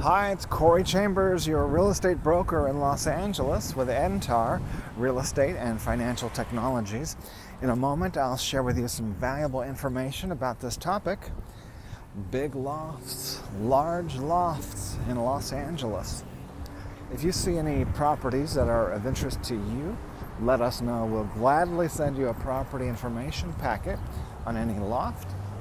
Hi, it's Corey Chambers, your real estate broker in Los Angeles with Entar Real Estate and Financial Technologies. In a moment, I'll share with you some valuable information about this topic big lofts, large lofts in Los Angeles. If you see any properties that are of interest to you, let us know. We'll gladly send you a property information packet on any loft,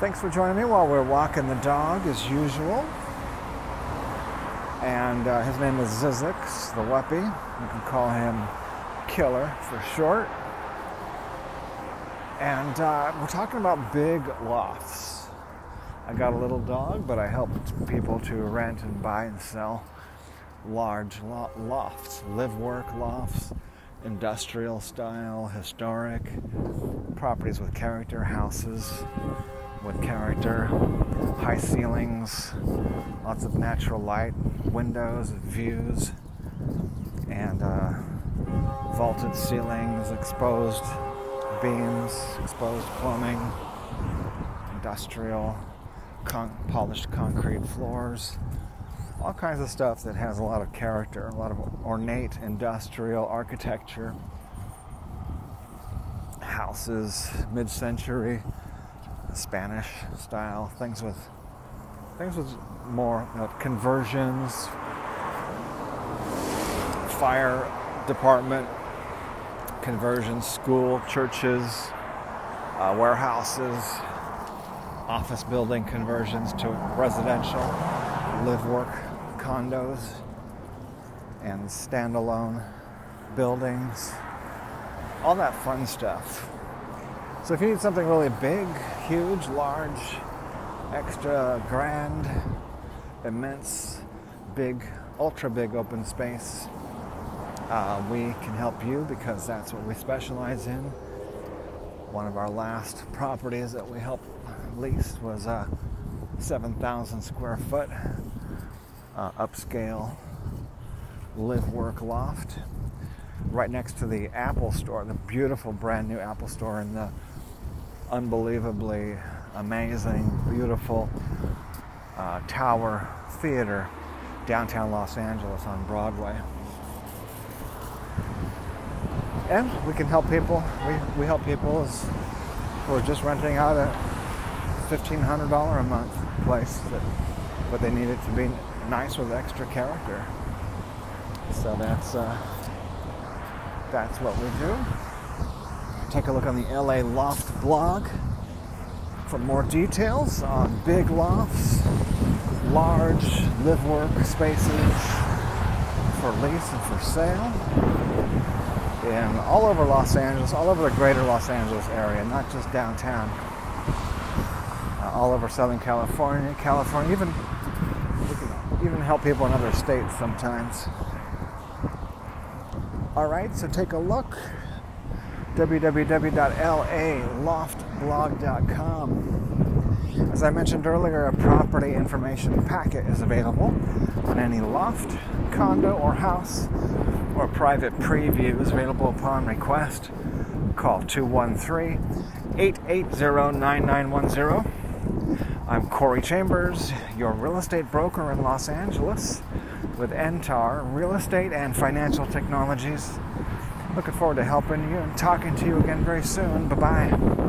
Thanks for joining me while we're walking the dog as usual. And uh, his name is Zizix, the Wuppy. You can call him Killer for short. And uh, we're talking about big lofts. I got a little dog, but I helped people to rent and buy and sell large lo- lofts, live work lofts, industrial style, historic, properties with character, houses, with character, high ceilings, lots of natural light, windows, views, and uh, vaulted ceilings, exposed beams, exposed plumbing, industrial, con- polished concrete floors, all kinds of stuff that has a lot of character, a lot of ornate industrial architecture, houses, mid century Spanish style, things with things with more you know, conversions, fire department conversions, school, churches, uh, warehouses, office building conversions to residential, live work condos, and standalone buildings. All that fun stuff. So if you need something really big, huge, large, extra grand, immense, big, ultra big open space, uh, we can help you because that's what we specialize in. One of our last properties that we helped lease was a 7,000 square foot uh, upscale live work loft right next to the Apple store, the beautiful brand new Apple store in the unbelievably amazing, beautiful uh, Tower Theater, downtown Los Angeles on Broadway. And we can help people. We, we help people as, who are just renting out a $1,500 a month place, that, but they need it to be nice with extra character. So that's uh, that's what we do take a look on the LA Loft blog for more details on big lofts, large live work spaces for lease and for sale. And all over Los Angeles, all over the greater Los Angeles area, not just downtown. Uh, all over Southern California, California, even even help people in other states sometimes. All right, so take a look www.laloftblog.com. As I mentioned earlier, a property information packet is available on any loft, condo, or house, or private preview is available upon request. Call 213 880 9910. I'm Corey Chambers, your real estate broker in Los Angeles with Entar Real Estate and Financial Technologies. Looking forward to helping you and talking to you again very soon. Bye bye.